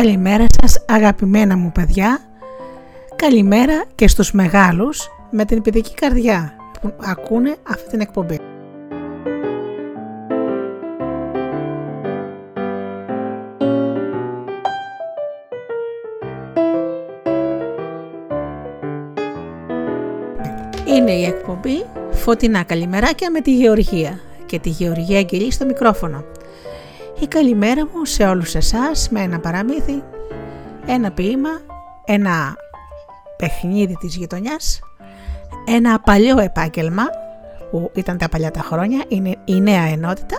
Καλημέρα σας αγαπημένα μου παιδιά, καλημέρα και στους μεγάλους με την παιδική καρδιά που ακούνε αυτή την εκπομπή. Εκπομπή Φωτεινά Καλημεράκια με τη Γεωργία και τη Γεωργία Αγγελή στο μικρόφωνο η καλημέρα μου σε όλους εσάς με ένα παραμύθι, ένα ποίημα, ένα παιχνίδι της γειτονιάς, ένα παλιό επάγγελμα που ήταν τα παλιά τα χρόνια, είναι η νέα ενότητα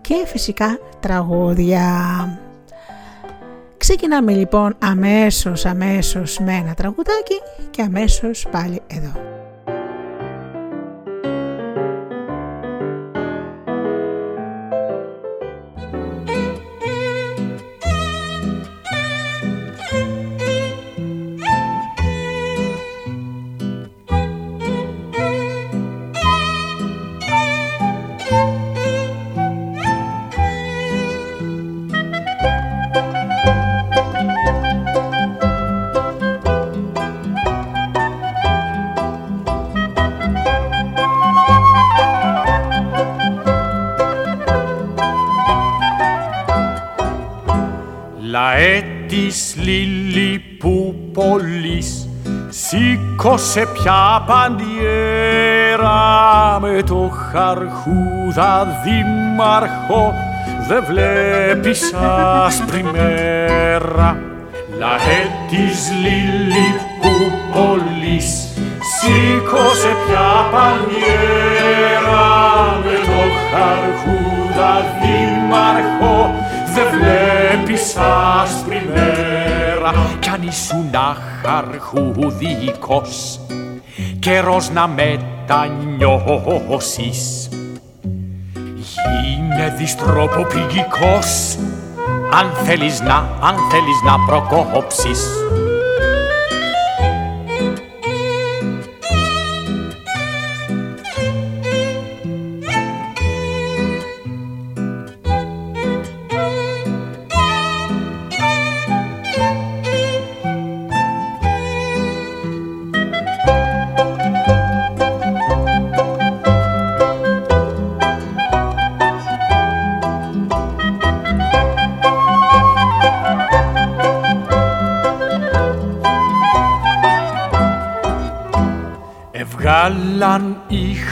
και φυσικά τραγούδια. Ξεκινάμε λοιπόν αμέσως αμέσως με ένα τραγουδάκι και αμέσως πάλι εδώ. Σε πια παντιέρα με το χαρχούδα δήμαρχο. Δε βλέπεις άσπρη μέρα. Λαέ της Λιλιπούπολης. Σήκωσε πια παντιέρα με το χαρχούδα δήμαρχο δε βλέπεις άσπρη μέρα κι αν ήσουν αχαρχούδικος καιρός να μετανιώσεις. Γίνε διστροποπηγικός αν θέλεις να, αν θέλεις να προκόψεις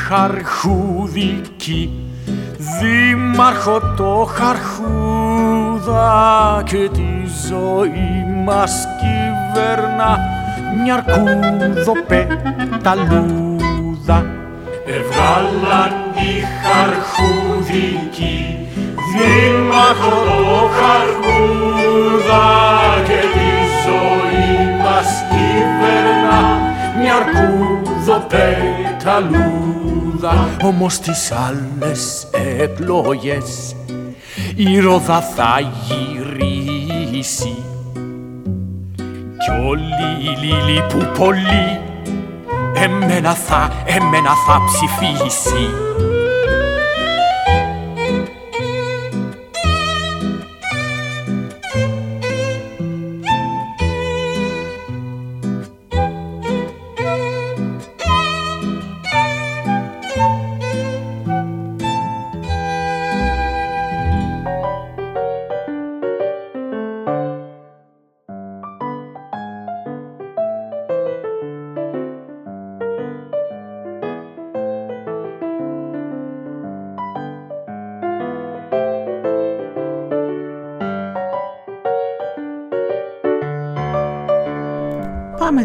χαρχούδικη δήμαρχο το χαρχούδα και τη ζωή μας κυβερνά μια αρκούδο πεταλούδα. Εβγάλαν οι χαρχούδικοι δήμαρχο το χαρχούδα και τη ζωή μας κυβερνά μια αρκούδο πεταλούδα όμως τις άλλες εκλογές η ρόδα θα γυρίσει. Κι όλοι οι λίλοι που πολύ εμένα θα, εμένα θα ψηφίσει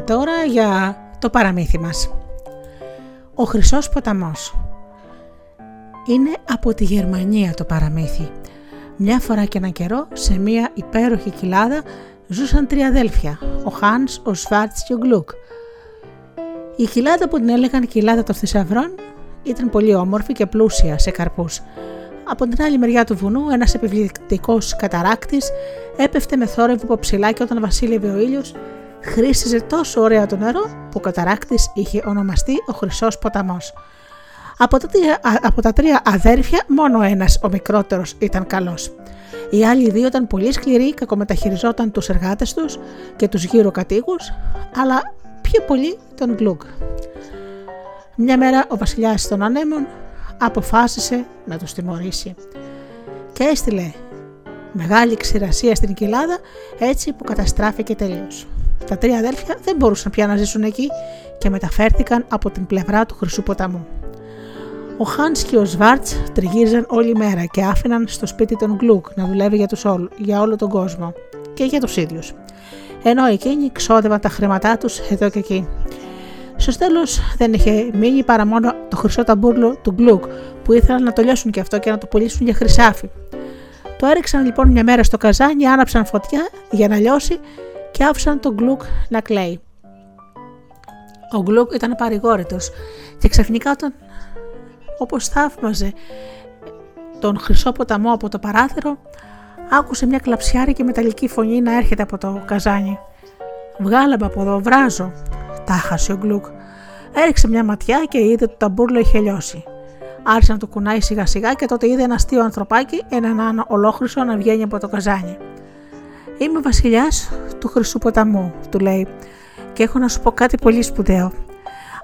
τώρα για το παραμύθι μας. Ο Χρυσός Ποταμός Είναι από τη Γερμανία το παραμύθι. Μια φορά και ένα καιρό σε μια υπέροχη κοιλάδα ζούσαν τρία αδέλφια, ο Χάνς, ο Σβάρτς και ο Γκλουκ. Η κοιλάδα που την έλεγαν κοιλάδα των θησαυρών ήταν πολύ όμορφη και πλούσια σε καρπούς. Από την άλλη μεριά του βουνού, ένας επιβλητικός καταράκτης έπεφτε με θόρυβο από ψηλά και όταν βασίλευε ο ήλιος, χρήσιζε τόσο ωραία το νερό που ο καταράκτης είχε ονομαστεί ο Χρυσός Ποταμός. Από τα, τρία, από τα τρία αδέρφια, μόνο ένας, ο μικρότερος, ήταν καλός. Οι άλλοι δύο ήταν πολύ σκληροί, κακομεταχειριζόταν τους εργάτες τους και τους γύρω κατοίκου, αλλά πιο πολύ τον Γκλουγκ. Μια μέρα ο βασιλιάς των ανέμων αποφάσισε να τους τιμωρήσει και έστειλε μεγάλη ξηρασία στην κοιλάδα έτσι που καταστράφηκε τελείως. Τα τρία αδέλφια δεν μπορούσαν πια να ζήσουν εκεί και μεταφέρθηκαν από την πλευρά του Χρυσού ποταμού. Ο Χάνς και ο Σβάρτς τριγύριζαν όλη μέρα και άφηναν στο σπίτι τον Γκλουκ να δουλεύει για, τους όλου, για όλο τον κόσμο και για τους ίδιους. Ενώ εκείνοι ξόδευαν τα χρήματά τους εδώ και εκεί. Στο τέλο δεν είχε μείνει παρά μόνο το χρυσό ταμπούρλο του Γκλουκ που ήθελαν να το λιώσουν και αυτό και να το πουλήσουν για χρυσάφι. Το έριξαν λοιπόν μια μέρα στο καζάνι, άναψαν φωτιά για να λιώσει και άφησαν τον Γκλουκ να κλαίει. Ο Γκλουκ ήταν παρηγόρητος και ξαφνικά όταν όπως θαύμαζε τον χρυσό ποταμό από το παράθυρο, άκουσε μια κλαψιάρικη μεταλλική φωνή να έρχεται από το καζάνι. Βγάλαμε από εδώ, βράζω, τάχασε ο Γκλουκ. Έριξε μια ματιά και είδε ότι το ταμπούρλο είχε λιώσει. Άρχισε να το κουνάει σιγά σιγά και τότε είδε ένα αστείο ανθρωπάκι, έναν άνω ολόχρυσο να βγαίνει από το καζάνι. Είμαι βασιλιάς του Χρυσού Ποταμού, του λέει, και έχω να σου πω κάτι πολύ σπουδαίο.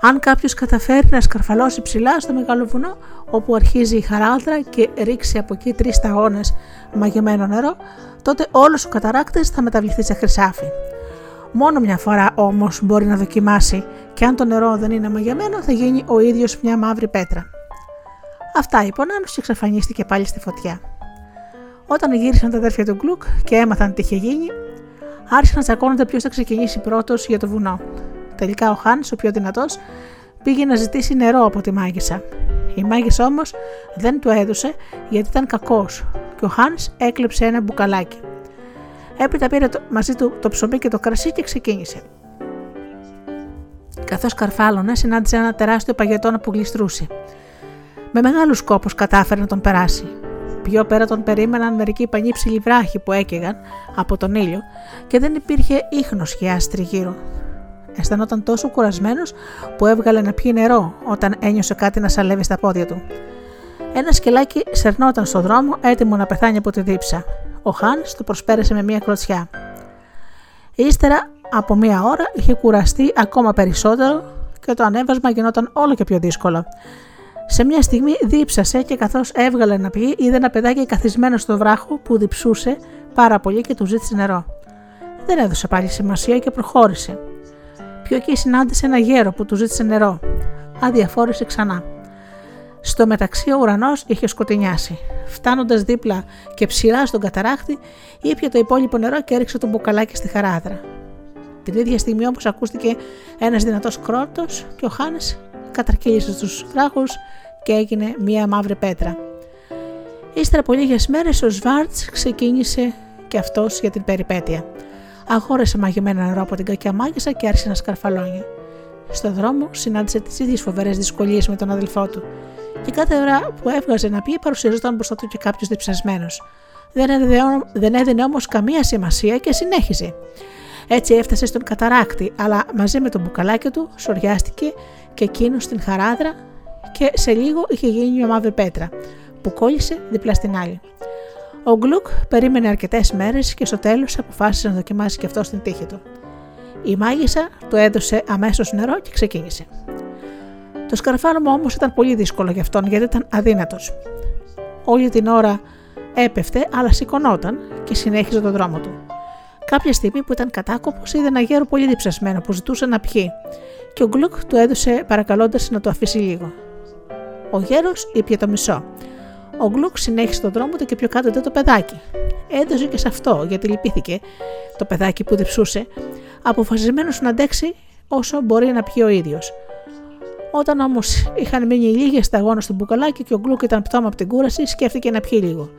Αν κάποιος καταφέρει να σκαρφαλώσει ψηλά στο μεγάλο βουνό, όπου αρχίζει η χαράλτρα και ρίξει από εκεί τρεις ταγόνε μαγεμένο νερό, τότε όλος ο καταράκτης θα μεταβληθεί σε χρυσάφι. Μόνο μια φορά όμως μπορεί να δοκιμάσει και αν το νερό δεν είναι μαγεμένο θα γίνει ο ίδιος μια μαύρη πέτρα. Αυτά είπε ο Νάνο και εξαφανίστηκε πάλι στη φωτιά. Όταν γύρισαν τα αδέρφια του Γκλουκ και έμαθαν τι είχε γίνει, άρχισαν να τσακώνονται ποιος θα ξεκινήσει πρώτος για το βουνό. Τελικά ο Χάνς, ο πιο δυνατός, πήγε να ζητήσει νερό από τη μάγισσα. Η μάγισσα όμως δεν του έδωσε γιατί ήταν κακός και ο Χάνς έκλεψε ένα μπουκαλάκι. Έπειτα πήρε το, μαζί του το ψωμί και το κρασί και ξεκίνησε. Καθώς καρφάλωνε, συνάντησε ένα τεράστιο παγετώνα που γλιστρούσε. Με μεγάλους κόπους κατάφερε να τον περάσει. Πιο πέρα τον περίμεναν μερικοί πανίψιλοι βράχοι που έκαιγαν από τον ήλιο και δεν υπήρχε ίχνος και άστρη γύρω. Αισθανόταν τόσο κουρασμένος που έβγαλε να πιει νερό όταν ένιωσε κάτι να σαλεύει στα πόδια του. Ένα σκελάκι σερνόταν στο δρόμο έτοιμο να πεθάνει από τη δίψα. Ο Χάν το προσπέρασε με μία κλωτσιά. Ύστερα από μία ώρα είχε κουραστεί ακόμα περισσότερο και το ανέβασμα γινόταν όλο και πιο δύσκολο. Σε μια στιγμή δίψασε και καθώς έβγαλε να πιει, είδε ένα παιδάκι καθισμένο στο βράχο που διψούσε πάρα πολύ και του ζήτησε νερό. Δεν έδωσε πάλι σημασία και προχώρησε. Πιο εκεί συνάντησε ένα γέρο που του ζήτησε νερό. Αδιαφόρησε ξανά. Στο μεταξύ ο ουρανός είχε σκοτεινιάσει. Φτάνοντας δίπλα και ψηλά στον καταράκτη, ήπια το υπόλοιπο νερό και έριξε το μπουκαλάκι στη χαράδρα. Την ίδια στιγμή όμως ακούστηκε ένας δυνατός κρότος και ο Χάνε καταρκύλησε στους βράχους και έγινε μία μαύρη πέτρα. Ύστερα από λίγες μέρες ο Σβάρτς ξεκίνησε και αυτός για την περιπέτεια αγόρασε μαγειμένο νερό από την κακιά μάγισσα και άρχισε να σκαρφαλώνει. Στο δρόμο συνάντησε τις ίδιες φοβερές δυσκολίες με τον αδελφό του, και κάθε ώρα που έβγαζε να πει παρουσιαζόταν μπροστά του και κάποιος διψασμένος. Δεν έδινε, δεν έδινε όμως καμία σημασία και συνέχιζε. Έτσι έφτασε στον καταράκτη, αλλά μαζί με τον μπουκαλάκι του σοριάστηκε και εκείνο στην χαράδρα και σε λίγο είχε γίνει μια μαύρη πέτρα που κόλλησε δίπλα στην άλλη. Ο Γκλουκ περίμενε αρκετές μέρες και στο τέλος αποφάσισε να δοκιμάσει και αυτό στην τύχη του. Η μάγισσα του έδωσε αμέσως νερό και ξεκίνησε. Το σκαρφάλωμα όμως ήταν πολύ δύσκολο για αυτόν γιατί ήταν αδύνατος. Όλη την ώρα έπεφτε, αλλά σηκωνόταν και συνέχιζε τον δρόμο του. Κάποια στιγμή που ήταν κατάκοπος, είδε ένα γέρο πολύ διψασμένο που ζητούσε να πιει, και ο Γκλουκ του έδωσε παρακαλώντας να το αφήσει λίγο. Ο γέρος ήπια το μισό ο Γκλουκ συνέχισε τον δρόμο του και πιο κάτω ήταν το παιδάκι. Έδωσε και σε αυτό γιατί λυπήθηκε το παιδάκι που διψούσε, αποφασισμένος να αντέξει όσο μπορεί να πιει ο ίδιος. Όταν όμως είχαν μείνει λίγες σταγόνες στο μπουκαλάκι και ο Γκλουκ ήταν πτώμα από την κούραση, σκέφτηκε να πιει λίγο.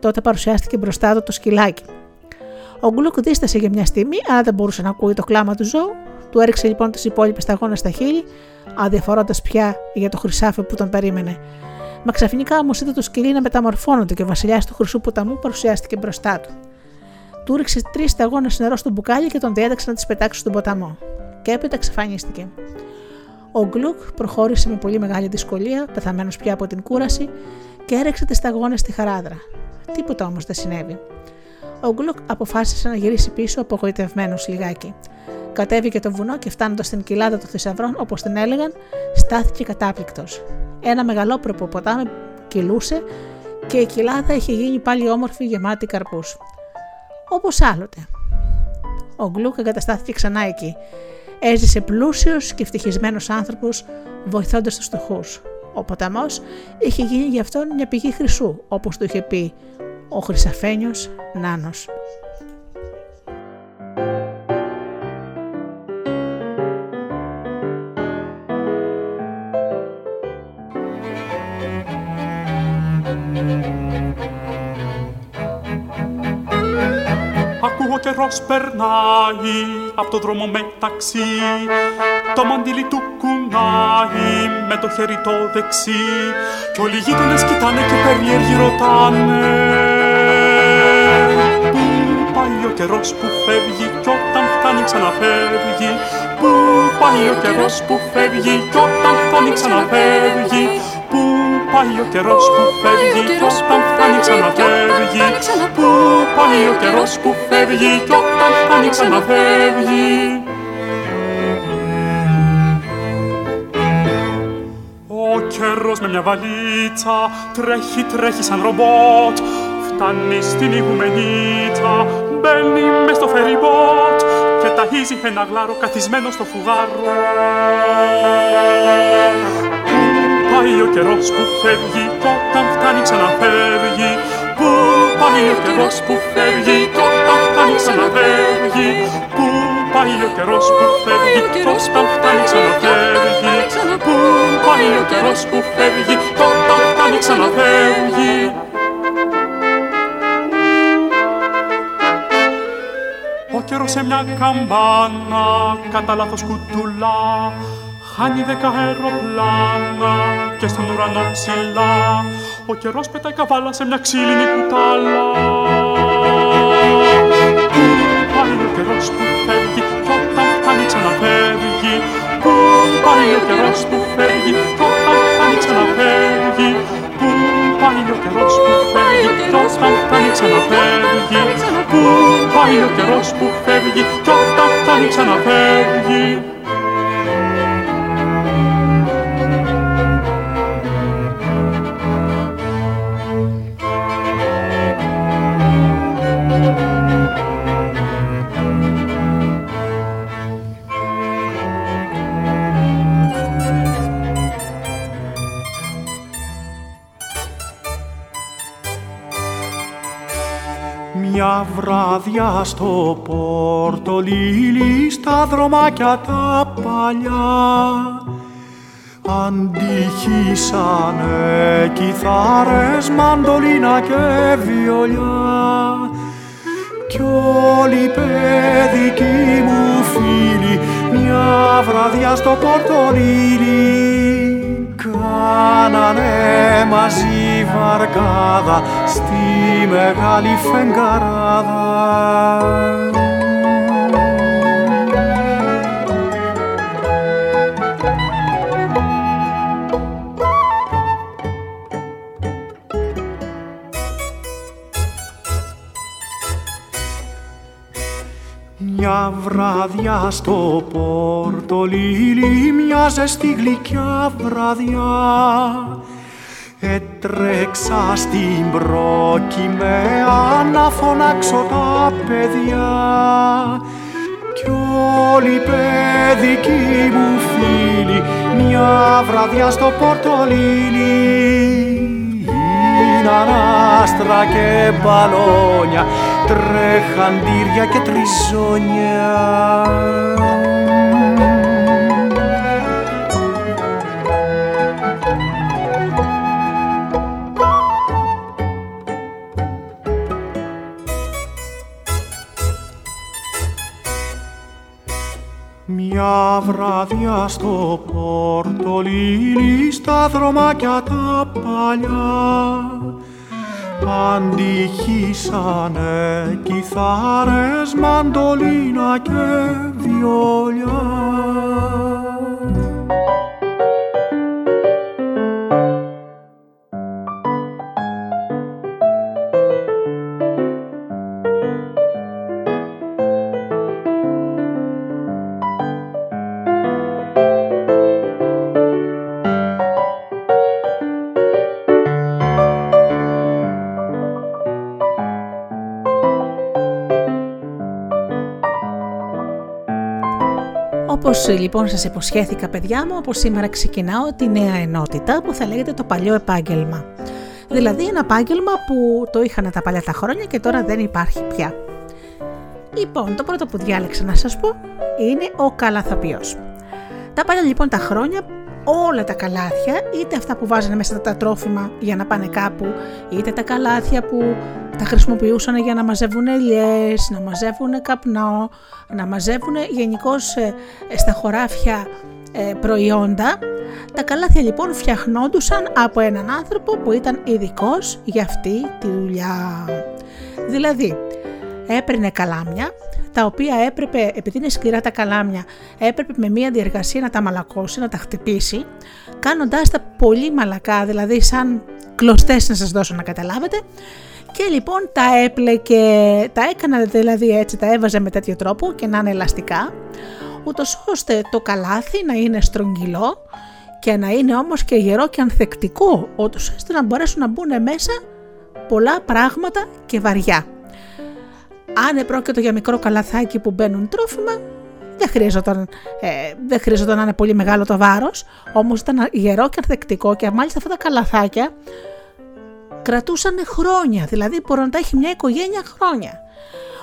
Τότε παρουσιάστηκε μπροστά του το σκυλάκι. Ο Γκλουκ δίστασε για μια στιγμή, αλλά δεν μπορούσε να ακούει το κλάμα του ζώου, Του έριξε λοιπόν τις υπόλοιπες σταγόνε στα χείλη, αδιαφορώντας πια για το χρυσάφι που τον περίμενε. Μα ξαφνικά όμω είδε το σκυλί να μεταμορφώνονται και ο βασιλιάς του Χρυσού Ποταμού παρουσιάστηκε μπροστά του. Του ρίξε τρεις σταγόνες νερό στο μπουκάλι και τον διέταξε να τις πετάξει στον ποταμό. Και έπειτα εξαφανίστηκε. Ο Γκλουκ προχώρησε με πολύ μεγάλη δυσκολία, πεθαμένος πια από την κούραση, και έρεξε τις σταγόνες στη χαράδρα. Τίποτα όμως δεν συνέβη. Ο Γκλουκ αποφάσισε να γυρίσει πίσω απογοητευμένος λιγάκι. Κατέβηκε το βουνό και φτάνοντας στην κοιλάδα των θησαυρών, όπως την έλεγαν, στάθηκε κατάπληκτος. Ένα μεγαλόπρεπο ποτάμι κυλούσε και η κοιλάδα είχε γίνει πάλι όμορφη γεμάτη καρπούς. Όπως άλλοτε. Ο Γκλουκ εγκαταστάθηκε ξανά εκεί. Έζησε πλούσιος και ευτυχισμένος άνθρωπος, βοηθώντας τους φτωχούς. Ο ποταμός είχε γίνει γι' αυτόν μια πηγή χρυσού, όπως του είχε πει ο Χρυσαφένιος Νάνος. Περνάει από το δρόμο μεταξύ. Το μαντίλι του κουνάει με το χέρι το δεξί. Κι όλοι οι γείτονες κοιτάνε και περίεργοι ρωτάνε. Πού πάει ο καιρός που φεύγει κι όταν φτάνει ξαναφεύγει; Πού πάει ο καιρός που φεύγει κι όταν φτάνει ξαναφεύγει; Πού πάει ο καιρός που φεύγει κι όταν φτάνει ξαναφεύγει. Πού πάει ο καιρός που φεύγει κι όταν φτάνει ξαναφεύγει. Ο καιρός με μια βαλίτσα τρέχει τρέχει σαν ρομπότ. Φτάνει στην ηγουμενίτσα μπαίνει μες στο φεριμπότ και ταχύζει ένα γλάρο καθισμένο στο φουγάρο πάει ο καιρός που φεύγει κι όταν φτάνει ξαναφεύγει. Πού πάει ο καιρός που φεύγει κι όταν φτάνει ξαναφεύγει. Πού πάει ο καιρός που φεύγει κι όταν φτάνει ξαναφεύγει. Πού πάει ο καιρός που φεύγει κι όταν φτάνει ξαναφεύγει. Ο καιρός σε μια καμπάνα κατά λάθος κουτουλά χάνει δέκα αεροπλάνα και στον ουρανό ψηλά ο καιρός πετάει καβάλα σε μια ξύλινη κουτάλα. Πού πάει ο καιρός που φεύγει κι όταν φτάνει ξαναφεύγει; Πού πάει ο καιρός που φεύγει κι όταν φτάνει ξαναφεύγει; Πού πάει ο καιρός που φεύγει κι όταν φτάνει ξαναφεύγει; Πού πάει ο καιρός που φεύγει κι όταν φτάνει ξαναφεύγει; Μια βράδια στο πόρτο λίλι στα δρομάκια τα παλιά αντίχησανε κιθάρες, μαντολίνα και βιολιά κι όλοι οι παιδικοί μου φίλοι μια βραδιά στο πορτολίλι κάνανε μαζί βαρκάδα στη μεγάλη φεγγαράδα. Μια βράδια στο Πορτολίλι, μια ζεστή γλυκιά βραδιά Έτρεξα στην πρόκη με να φωνάξω τα παιδιά. Κι όλοι οι παιδικοί μου φίλοι μια βραδιά στο Πορτολίλι είναι ανάστρα και μπαλόνια τρέχαν τύρια και τριζόνια μια βραδιά στο πόρτο λίλι στα δρομάκια τα παλιά αντυχήσανε κιθάρες, μαντολίνα και βιολιά. Όπως λοιπόν σας υποσχέθηκα παιδιά μου, από σήμερα ξεκινάω τη νέα ενότητα που θα λέγεται το παλιό επάγγελμα. Δηλαδή ένα επάγγελμα που το είχαν τα παλιά τα χρόνια και τώρα δεν υπάρχει πια. Λοιπόν, το πρώτο που διάλεξα να σας πω είναι ο καλαθαπιός. Τα παλιά λοιπόν τα χρόνια όλα τα καλάθια, είτε αυτά που βάζανε μέσα τα τρόφιμα για να πάνε κάπου, είτε τα καλάθια που τα χρησιμοποιούσαν για να μαζεύουν ελιές, να μαζεύουν καπνό, να μαζεύουν γενικώς ε, στα χωράφια ε, προϊόντα. Τα καλάθια λοιπόν φτιαχνόντουσαν από έναν άνθρωπο που ήταν ειδικός για αυτή τη δουλειά. Δηλαδή, έπαιρνε καλάμια, τα οποία έπρεπε, επειδή είναι σκληρά τα καλάμια, έπρεπε με μία διεργασία να τα μαλακώσει, να τα χτυπήσει, κάνοντάς τα πολύ μαλακά, δηλαδή σαν κλωστές να σας δώσω να καταλάβετε, και λοιπόν τα έπλεκε, τα έκανα δηλαδή έτσι, τα έβαζε με τέτοιο τρόπο και να είναι ελαστικά, ούτως ώστε το καλάθι να είναι στρογγυλό και να είναι όμως και γερό και ανθεκτικό, ούτως ώστε να μπορέσουν να μπουν μέσα πολλά πράγματα και βαριά. Αν πρόκειται για μικρό καλαθάκι που μπαίνουν τρόφιμα, δεν χρειαζόταν, ε, δεν χρειαζόταν να είναι πολύ μεγάλο το βάρος, όμως ήταν γερό και ανθεκτικό και μάλιστα αυτά τα καλαθάκια κρατούσαν χρόνια, δηλαδή μπορεί να τα έχει μια οικογένεια χρόνια.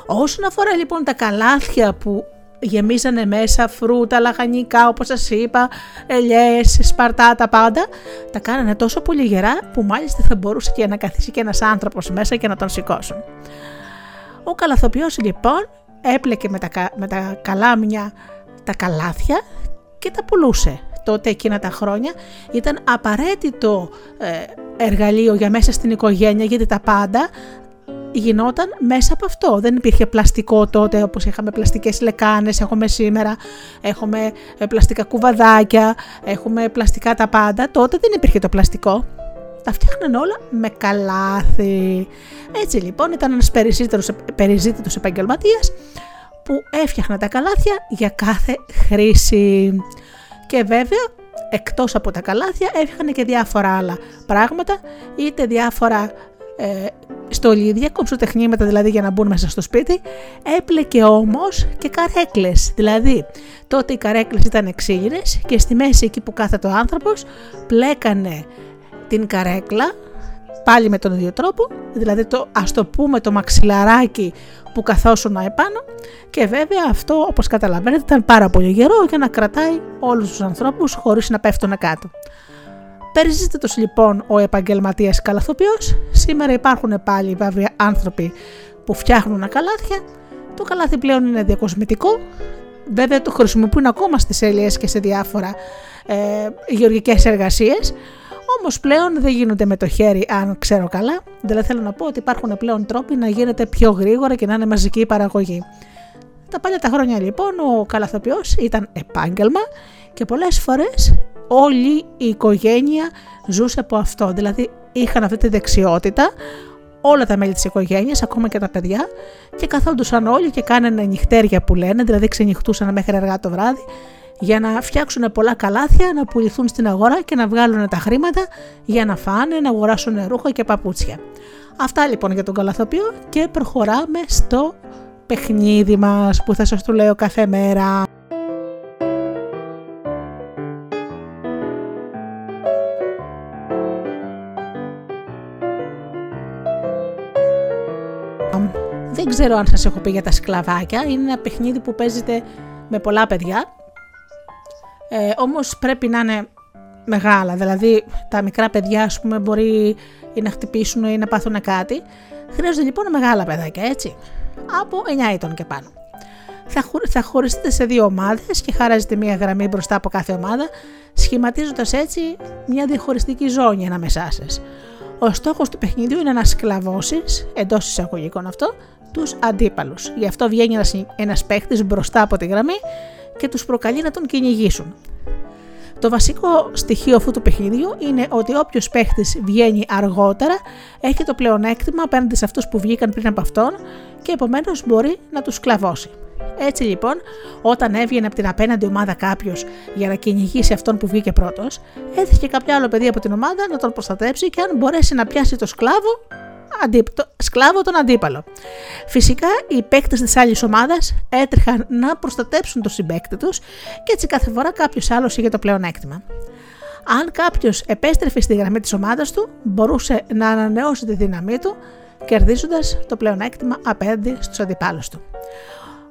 Όσον αφορά λοιπόν τα καλάθια που γεμίζανε μέσα φρούτα, λαχανικά όπως σας είπα, ελιές, σπαρτά, τα πάντα, τα κάνανε τόσο πολύ γερά που μάλιστα θα μπορούσε και να καθίσει και ένας άνθρωπος μέσα και να τον σηκώσουν. Ο καλαθοποιός λοιπόν έπλεκε με τα, με τα καλάμια τα καλάθια και τα πουλούσε. Τότε εκείνα τα χρόνια ήταν απαραίτητο ε, εργαλείο για μέσα στην οικογένεια γιατί τα πάντα γινόταν μέσα από αυτό. Δεν υπήρχε πλαστικό τότε όπως είχαμε πλαστικές λεκάνες, έχουμε σήμερα, έχουμε ε, πλαστικά κουβαδάκια, έχουμε πλαστικά τα πάντα. Τότε δεν υπήρχε το πλαστικό. Τα φτιάχναν όλα με καλάθι. Έτσι λοιπόν ήταν ένας περιζήτητος επαγγελματίας που έφτιαχνα τα καλάθια για κάθε χρήση. Και βέβαια εκτός από τα καλάθια έφτιαχνε και διάφορα άλλα πράγματα είτε διάφορα ε, στολίδια, κομψοτεχνήματα δηλαδή για να μπουν μέσα στο σπίτι, έπλεκε όμως και καρέκλες. Δηλαδή τότε οι καρέκλες ήταν εξήλινες και στη μέση εκεί που κάθεται ο άνθρωπος πλέκανε την καρέκλα πάλι με τον ίδιο τρόπο, δηλαδή το, ας το πούμε το μαξιλαράκι που καθόσουν επάνω. Και βέβαια αυτό όπως καταλαβαίνετε ήταν πάρα πολύ γερό για να κρατάει όλους τους ανθρώπους χωρίς να πέφτουν κάτω. Περιζήτητος λοιπόν ο επαγγελματίας καλαθοποιός, σήμερα υπάρχουν πάλι βέβαια άνθρωποι που φτιάχνουν καλάθια, το καλάθι πλέον είναι διακοσμητικό, βέβαια το χρησιμοποιούν ακόμα στις έλιες και σε διάφορα ε, γεωργικές εργασίες, Όμως πλέον δεν γίνονται με το χέρι, αν ξέρω καλά. Δηλαδή θέλω να πω ότι υπάρχουν πλέον τρόποι να γίνεται πιο γρήγορα και να είναι μαζική η παραγωγή. Τα παλιά τα χρόνια λοιπόν ο καλαθοποιός ήταν επάγγελμα και πολλές φορές όλη η οικογένεια ζούσε από αυτό. Δηλαδή είχαν αυτή τη δεξιότητα όλα τα μέλη της οικογένειας, ακόμα και τα παιδιά και καθόντουσαν όλοι και κάνανε νυχτέρια που λένε, δηλαδή ξενυχτούσαν μέχρι αργά το βράδυ για να φτιάξουν πολλά καλάθια, να πουληθούν στην αγορά και να βγάλουν τα χρήματα για να φάνε, να αγοράσουν ρούχα και παπούτσια. Αυτά λοιπόν για τον καλαθοποιό και προχωράμε στο παιχνίδι μας που θα σας το λέω κάθε μέρα. Δεν ξέρω αν σας έχω πει για τα σκλαβάκια, είναι ένα παιχνίδι που παίζεται με πολλά παιδιά ε, όμως πρέπει να είναι μεγάλα, δηλαδή τα μικρά παιδιά ας πούμε μπορεί ή να χτυπήσουν ή να πάθουν κάτι. Χρειάζονται λοιπόν μεγάλα παιδάκια έτσι, από 9 ετών και πάνω. θα, θα χωριστείτε σε δύο ομάδες και χαράζετε μία γραμμή μπροστά από κάθε ομάδα, σχηματίζοντας έτσι μια διαχωριστική ζώνη ανάμεσά σας. Ο στόχος του παιχνιδιού είναι να σκλαβώσεις, εντός εισαγωγικών αυτό, τους αντίπαλους. Γι' αυτό βγαίνει ένας, ένας παίχτης μπροστά από τη γραμμή και τους προκαλεί να τον κυνηγήσουν. Το βασικό στοιχείο αυτού του παιχνιδιού είναι ότι όποιος παίχτης βγαίνει αργότερα έχει το πλεονέκτημα απέναντι σε αυτούς που βγήκαν πριν από αυτόν και επομένως μπορεί να τους σκλαβώσει. Έτσι λοιπόν, όταν έβγαινε από την απέναντι ομάδα κάποιος για να κυνηγήσει αυτόν που βγήκε πρώτος, έθεσε κάποιο άλλο παιδί από την ομάδα να τον προστατέψει και αν μπορέσει να πιάσει το σκλάβο, το σκλάβο τον αντίπαλο. Φυσικά οι παίκτες της άλλης ομάδας έτρεχαν να προστατέψουν τον συμπέκτη τους και έτσι κάθε φορά κάποιος άλλος είχε το πλεονέκτημα. Αν κάποιος επέστρεφε στη γραμμή της ομάδας του, μπορούσε να ανανεώσει τη δύναμή του, κερδίζοντας το πλεονέκτημα απέναντι στους αντιπάλους του.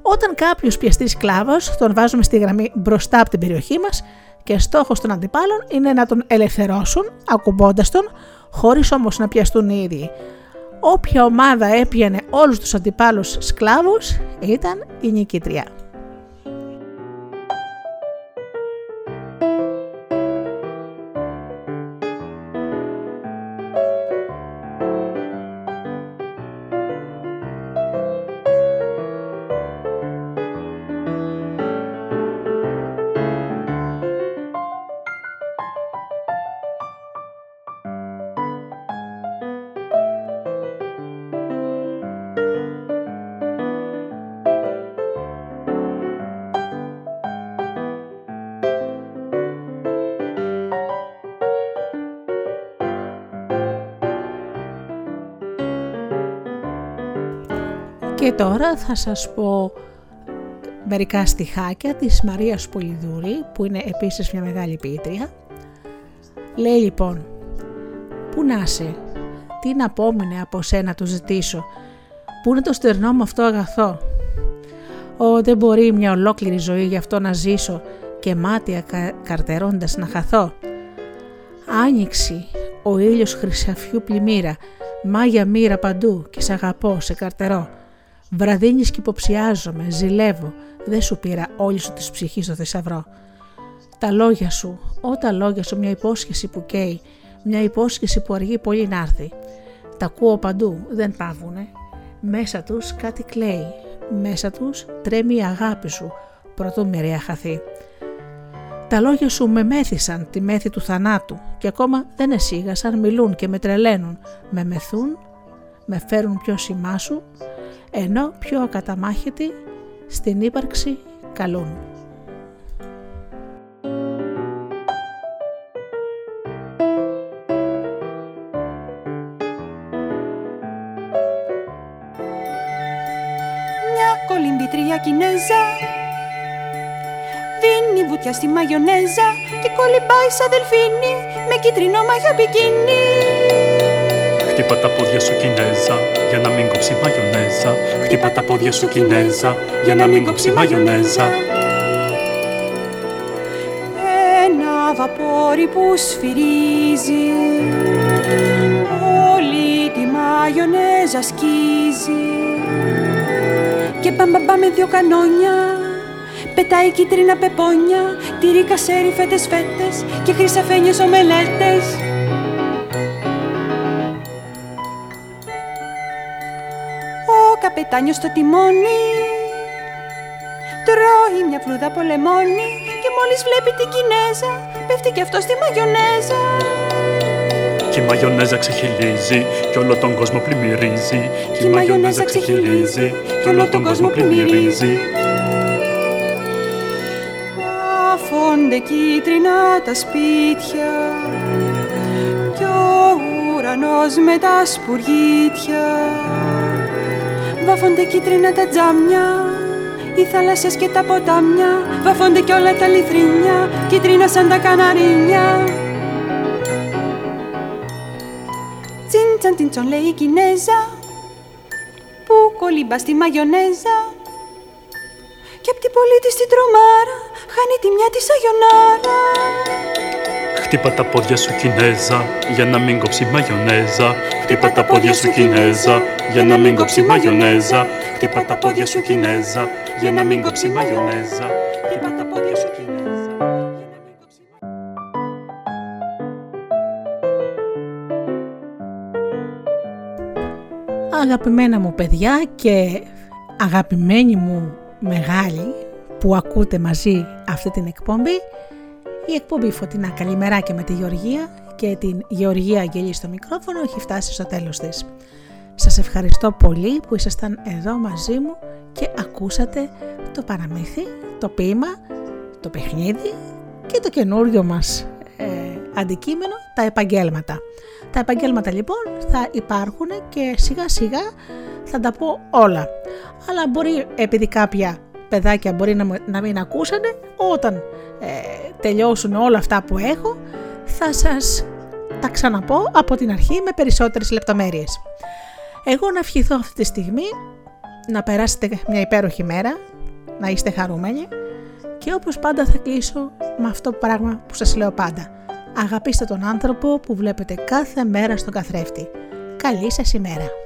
Όταν κάποιος πιαστεί σκλάβος, τον βάζουμε στη γραμμή μπροστά από την περιοχή μας και στόχος των αντιπάλων είναι να τον ελευθερώσουν, ακουμπώντας τον, χωρίς όμως να πιαστούν οι ίδιοι. Όποια ομάδα έπιανε όλους τους αντιπάλους σκλάβους ήταν η νικήτρια. Και τώρα θα σας πω μερικά στιχάκια της Μαρίας Πολυδούρη που είναι επίσης μια μεγάλη ποιήτρια. Λέει λοιπόν «Πού να σε, τι να απόμεινε από σένα το ζητήσω, πού είναι το στερνό μου αυτό αγαθό; Ω δεν μπορεί μια ολόκληρη ζωή γι' αυτό να ζήσω και μάτια κα, καρτερώντας να χαθώ. Άνοιξη, ο ήλιος χρυσαφιού πλημμύρα, μάγια μοίρα παντού και σ' αγαπώ, σε καρτερώ. Βραδίνεις και υποψιάζομαι, ζηλεύω, δεν σου πήρα όλη σου της ψυχής στο θησαυρό. Τα λόγια σου, ό, τα λόγια σου μια υπόσχεση που καίει, μια υπόσχεση που αργεί πολύ να έρθει. Τα ακούω παντού, δεν πάβουνε. Μέσα τους κάτι κλαίει, μέσα τους τρέμει η αγάπη σου, προτού μοιραία χαθεί. Τα λόγια σου με μέθησαν τη μέθη του θανάτου και ακόμα δεν εσύγασαν, μιλούν και με τρελαίνουν, με μεθούν, με φέρουν πιο σημά σου, ενώ πιο ακαταμάχητοι στην ύπαρξη καλούν. Μια κολυμπήτρια Κινέζα δίνει βουτιά στη μαγιονέζα και κολυμπάει σαν δελφίνι με κίτρινο μαγιά μπικίνι. Χτύπα τα πόδια σου Κινέζα για να μην κόψει μαγιονέζα. Χτύπα τα πόδια σου Κινέζα για να μην κόψει μαγιονέζα. Ένα βαπόρι που σφυρίζει Όλη τη μαγιονέζα σκίζει. Και μπαμπαμπα με δυο κανόνια Πετάει κίτρινα πεπόνια Τυρί κασέρι φέτες φέτες Και χρυσαφένιες ομελέτες καπετάνιο στο τιμόνι. Τρώει μια φλούδα από λεμόνι Και μόλις βλέπει την Κινέζα Πέφτει και αυτό στη μαγιονέζα. Και η μαγιονέζα ξεχυλίζει και όλο τον κόσμο πλημμυρίζει. Και η μαγιονέζα ξεχυλίζει και όλο τον κόσμο πλημμυρίζει. Άφονται κίτρινα τα σπίτια Κι ο ουρανός με τα σπουργίτια Βάφονται κίτρινα τα τζάμια οι θάλασσες και τα ποτάμια. Βάφονται κι όλα τα λιθρίνια Κίτρινα σαν τα καναρίνια. Τσιν τσαν τσον λέει η Κινέζα Που κολύμπα στη μαγιονέζα. Και απ' την πολίτη στην τρομάρα Χάνει τη μια της αγιονάρα. Χτύπα τα πόδια σου Κινέζα Για να μην κόψει μαγιονέζα. Χτύπα τα πόδια σου Κινέζα για να μην κόψει μαγιονέζα Χτύπα τα πόδια σου Κινέζα. Για να μην κόψει μαγιονέζα Χτύπα τα πόδια σου Κινέζα. Αγαπημένα μου παιδιά και αγαπημένοι μου μεγάλοι που ακούτε μαζί αυτή την εκπομπή η εκπομπή Φωτεινά Καλημεράκια με τη Γεωργία και την Γεωργία Αγγελή στο μικρόφωνο έχει φτάσει στο τέλος της. Σας ευχαριστώ πολύ που ήσασταν εδώ μαζί μου και ακούσατε το παραμύθι, το ποίημα, το παιχνίδι και το καινούριο μας ε, αντικείμενο, τα επαγγέλματα. Τα επαγγέλματα λοιπόν θα υπάρχουν και σιγά σιγά θα τα πω όλα. Αλλά μπορεί επειδή κάποια παιδάκια μπορεί να, να μην ακούσανε, όταν ε, τελειώσουν όλα αυτά που έχω θα σας τα ξαναπώ από την αρχή με περισσότερες λεπτομέρειες. Εγώ να ευχηθώ αυτή τη στιγμή να περάσετε μια υπέροχη μέρα, να είστε χαρούμενοι και όπως πάντα θα κλείσω με αυτό το πράγμα που σας λέω πάντα. Αγαπήστε τον άνθρωπο που βλέπετε κάθε μέρα στον καθρέφτη. Καλή σας ημέρα!